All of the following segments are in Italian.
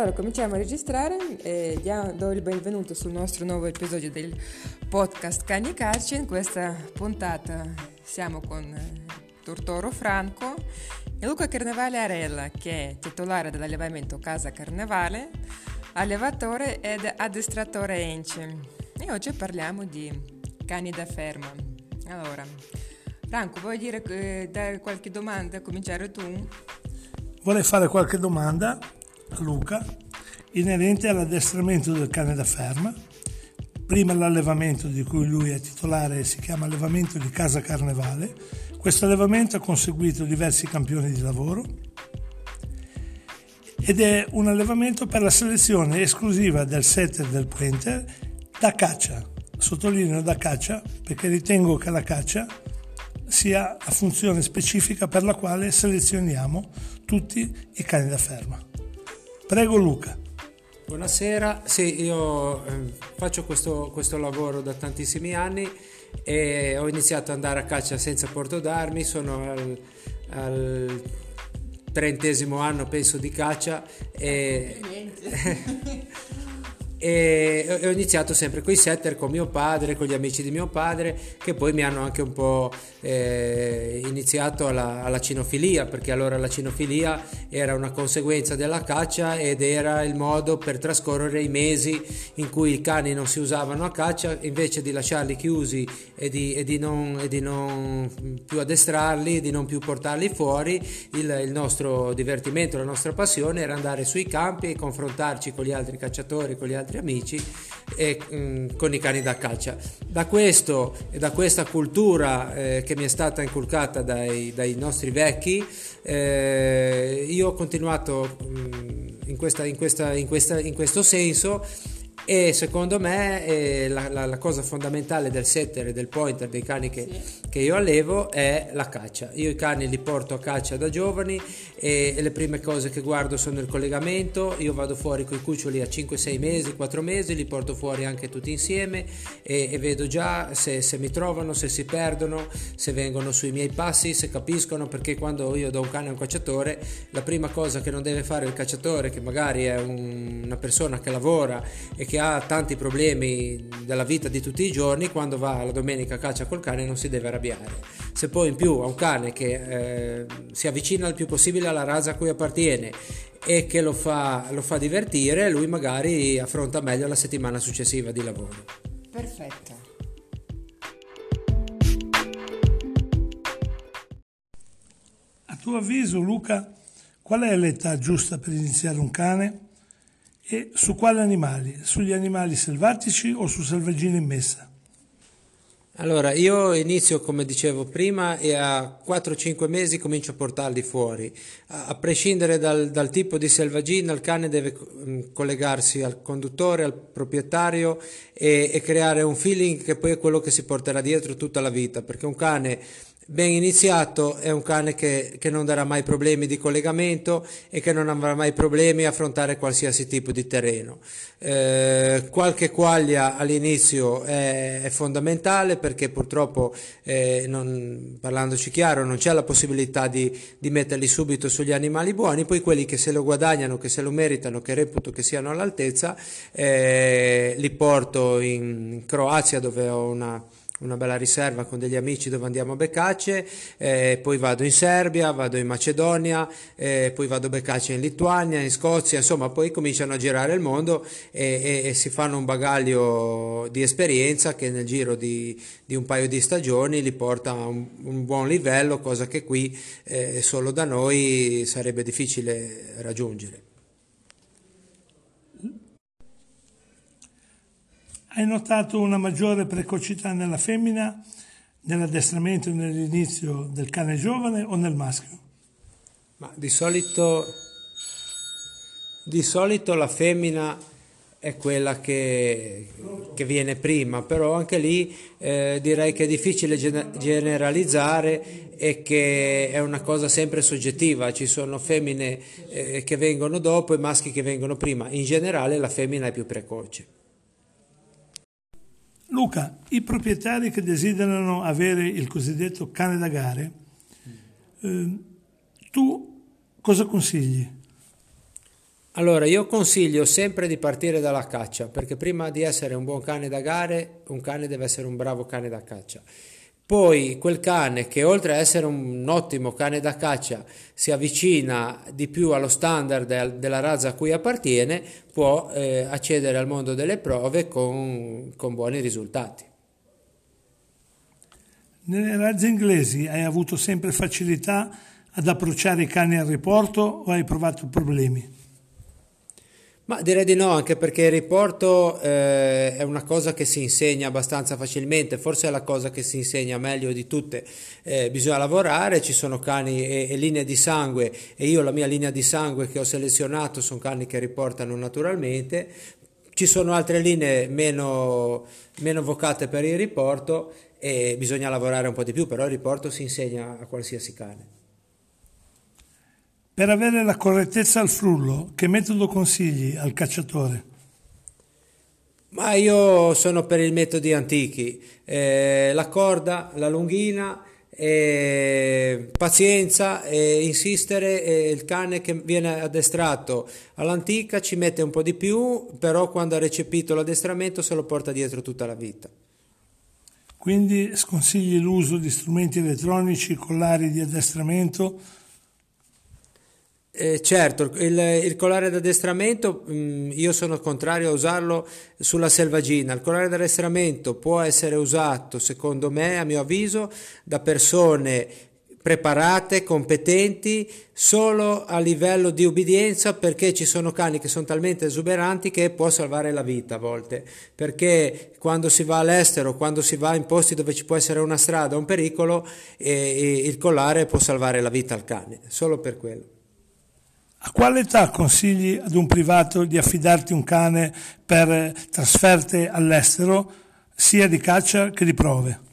Allora, cominciamo a registrare e do il benvenuto sul nostro nuovo episodio del podcast Cani Carci. In questa puntata siamo con eh, Tortoro Franco e Luca Carnevale Arella, che è titolare dell'allevamento Casa Carnevale, allevatore ed addestratore Ence. E oggi parliamo di cani da ferma. Allora, Franco, vuoi dire, eh, dare qualche domanda, cominciare tu? Vorrei fare qualche domanda Luca inerente all'addestramento del cane da ferma. Prima l'allevamento di cui lui è titolare si chiama allevamento di Casa Carnevale. Questo allevamento ha conseguito diversi campioni di lavoro ed è un allevamento per la selezione esclusiva del setter del pointer da caccia. Sottolineo da caccia perché ritengo che la caccia sia la funzione specifica per la quale selezioniamo tutti i cani da ferma. Prego Luca. Buonasera, sì, io eh, faccio questo, questo, lavoro da tantissimi anni e ho iniziato ad andare a caccia senza porto d'armi, sono al, al trentesimo anno penso di caccia e... e ho iniziato sempre con i setter con mio padre, con gli amici di mio padre che poi mi hanno anche un po' eh, iniziato alla, alla, cinofilia perché allora la cinofilia era una conseguenza della caccia ed era il modo per trascorrere i mesi in cui i cani non si usavano a caccia invece di lasciarli chiusi e di, e di, non, e di non, più addestrarli, di non più portarli fuori il, il nostro divertimento, la nostra passione era andare sui campi e confrontarci con gli altri cacciatori, con gli altri altri amici e mh, mm, con i cani da caccia. Da questo e da questa cultura eh, che mi è stata inculcata dai, dai nostri vecchi, eh, io ho continuato mh, mm, in, questa, in, questa, in, questa, in questo senso e secondo me eh, la, la, la, cosa fondamentale del setter e del pointer dei cani che, sì. che, io allevo è la caccia. Io i cani li porto a caccia da giovani e, e, le prime cose che guardo sono il collegamento. Io vado fuori con i cuccioli a 5-6 mesi, 4 mesi, li porto fuori anche tutti insieme e, e vedo già se, se, mi trovano, se si perdono, se vengono sui miei passi, se capiscono perché quando io do un cane a un cacciatore, la prima cosa che non deve fare il cacciatore, che magari è un, una persona che lavora e che ha tanti problemi della vita di tutti i giorni, quando va la domenica a caccia col cane non si deve arrabbiare. Se poi in più ha un cane che eh, si avvicina il più possibile alla razza a cui appartiene e che lo fa, lo fa divertire, lui magari affronta meglio la settimana successiva di lavoro. Perfetto. A tuo avviso, Luca, qual è l'età giusta per iniziare un cane? E su quali animali? Sugli animali selvatici o su selvaggini in messa? Allora, io inizio come dicevo prima e a 4-5 mesi comincio a portarli fuori. A, prescindere dal, dal, tipo di selvaggina, il cane deve mm, collegarsi al conduttore, al proprietario e, e creare un feeling che poi è quello che si porterà dietro tutta la vita, perché un cane ben iniziato è un cane che, che, non darà mai problemi di collegamento e che non avrà mai problemi a affrontare qualsiasi tipo di terreno. Eh, qualche quaglia all'inizio è, è, fondamentale perché purtroppo, eh, non, parlandoci chiaro, non c'è la possibilità di, di, metterli subito sugli animali buoni, poi quelli che se lo guadagnano, che se lo meritano, che reputo che siano all'altezza, eh, li porto in Croazia dove ho una una bella riserva con degli amici dove andiamo a Beccace, eh, poi vado in Serbia, vado in Macedonia, eh, poi vado a Beccace in Lituania, in Scozia, insomma poi cominciano a girare il mondo e, e, e si fanno un bagaglio di esperienza che nel giro di, di un paio di stagioni li porta a un, un buon livello, cosa che qui eh, solo da noi sarebbe difficile raggiungere. Hai notato una maggiore precocità nella femmina nell'addestramento e nell'inizio del cane giovane o nel maschio? Ma di solito, di solito la femmina è quella che, che, viene prima, però anche lì eh, direi che è difficile generalizzare e che è una cosa sempre soggettiva, ci sono femmine eh, che vengono dopo e maschi che vengono prima, in generale la femmina è più precoce. Luca, i proprietari che desiderano avere il cosiddetto cane da gare, eh, tu cosa consigli? Allora, io consiglio sempre di partire dalla caccia, perché prima di essere un buon cane da gare, un cane deve essere un bravo cane da caccia. Poi quel cane che oltre a essere un ottimo cane da caccia si avvicina di più allo standard della razza a cui appartiene, può eh, accedere al mondo delle prove con, con buoni risultati. Nelle razze inglesi hai avuto sempre facilità ad approcciare i cani al riporto o hai provato problemi? Ma direi di no, anche perché il riporto eh, è una cosa che si insegna abbastanza facilmente, forse è la cosa che si insegna meglio di tutte. Eh, bisogna lavorare, ci sono cani e, e, linee di sangue e io la mia linea di sangue che ho selezionato sono cani che riportano naturalmente. Ci sono altre linee meno, meno vocate per il riporto e bisogna lavorare un po' di più, però il riporto si insegna a qualsiasi cane. Per avere la correttezza al frullo, che metodo consigli al cacciatore? Ma io sono per i metodi antichi, eh, la corda, la lunghina, eh, pazienza, eh, insistere, eh, il cane che viene addestrato all'antica ci mette un po' di più, però quando ha recepito l'addestramento se lo porta dietro tutta la vita. Quindi sconsigli l'uso di strumenti elettronici, collari di addestramento, eh, certo, il, il, collare d'addestramento mh, mm, io sono contrario a usarlo sulla selvaggina. Il collare d'addestramento può essere usato, secondo me, a mio avviso, da persone preparate, competenti, solo a livello di ubbidienza perché ci sono cani che sono talmente esuberanti che può salvare la vita a volte. Perché quando si va all'estero, quando si va in posti dove ci può essere una strada, un pericolo, eh, il collare può salvare la vita al cane, solo per quello. A quale età consigli ad un privato di affidarti un cane per trasferte all'estero, sia di caccia che di prove?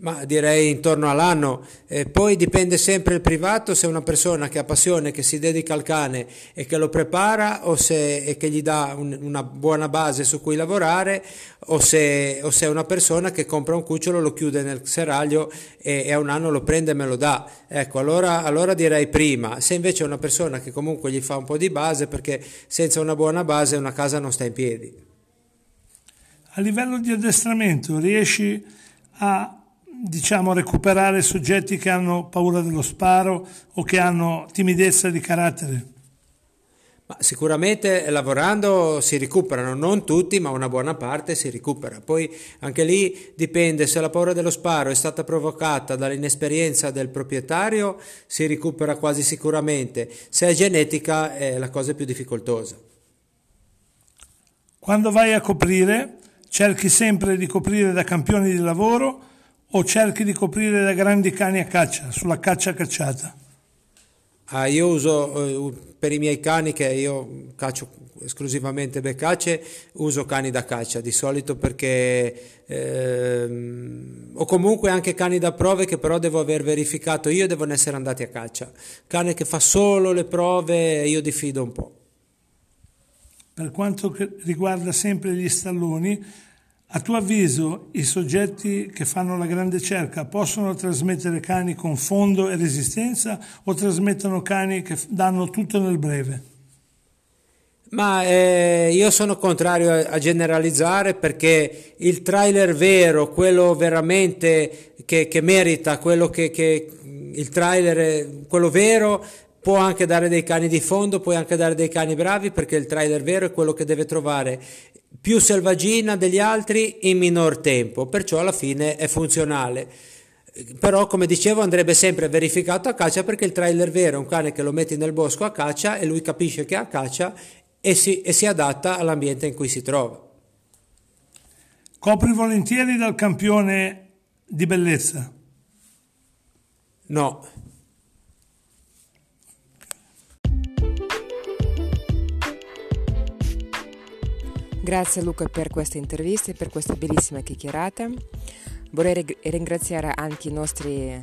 Ma direi intorno all'anno, eh, poi dipende sempre il privato se è una persona che ha passione, che si dedica al cane e che lo prepara o se, e che gli dà un, una buona base su cui lavorare o se, o se, è una persona che compra un cucciolo, lo chiude nel seraglio e, e a un anno lo prende e me lo dà. Ecco, allora, allora direi prima. Se invece è una persona che comunque gli fa un po' di base perché senza una buona base una casa non sta in piedi. A livello di addestramento riesci a diciamo, recuperare soggetti che hanno paura dello sparo o che hanno timidezza di carattere? Ma sicuramente lavorando si recuperano, non tutti, ma una buona parte si recupera. Poi anche lì dipende se la paura dello sparo è stata provocata dall'inesperienza del proprietario, si recupera quasi sicuramente. Se è genetica è la cosa più difficoltosa. Quando vai a coprire, cerchi sempre di coprire da campioni di lavoro o cerchi di coprire da grandi cani a caccia, sulla caccia cacciata? Ah, io uso eh, per i miei cani che io caccio esclusivamente beccace, uso cani da caccia di solito perché ehm, o comunque anche cani da prove che però devo aver verificato io devono essere andati a caccia. Cane che fa solo le prove io diffido un po'. Per quanto riguarda sempre gli stalloni, a tuo avviso i soggetti che fanno la grande cerca possono trasmettere cani con fondo e resistenza o trasmettono cani che danno tutto nel breve? Ma eh, io sono contrario a, a, generalizzare perché il trailer vero, quello veramente che, che merita, quello che, che il trailer, quello vero, può anche dare dei cani di fondo, puoi anche dare dei cani bravi perché il trailer vero è quello che deve trovare più selvaggina degli altri in minor tempo, perciò alla fine è funzionale. Però, come dicevo, andrebbe sempre verificato a caccia perché il trailer vero è un cane che lo metti nel bosco a caccia e lui capisce che è a caccia e si, e si adatta all'ambiente in cui si trova. Copri volentieri dal campione di bellezza? No, Grazie Luca per questa intervista e per questa bellissima chiacchierata. Vorrei ringraziare anche i nostri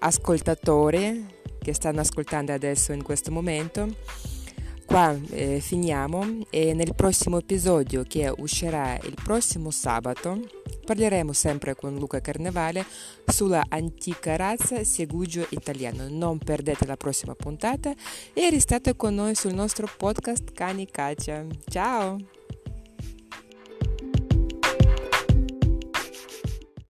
ascoltatori che stanno ascoltando adesso in questo momento. Qua eh, finiamo e nel prossimo episodio che uscirà il prossimo sabato parleremo sempre con Luca Carnevale sulla antica razza Segugio italiano. Non perdete la prossima puntata e restate con noi sul nostro podcast Cani Caccia. Ciao!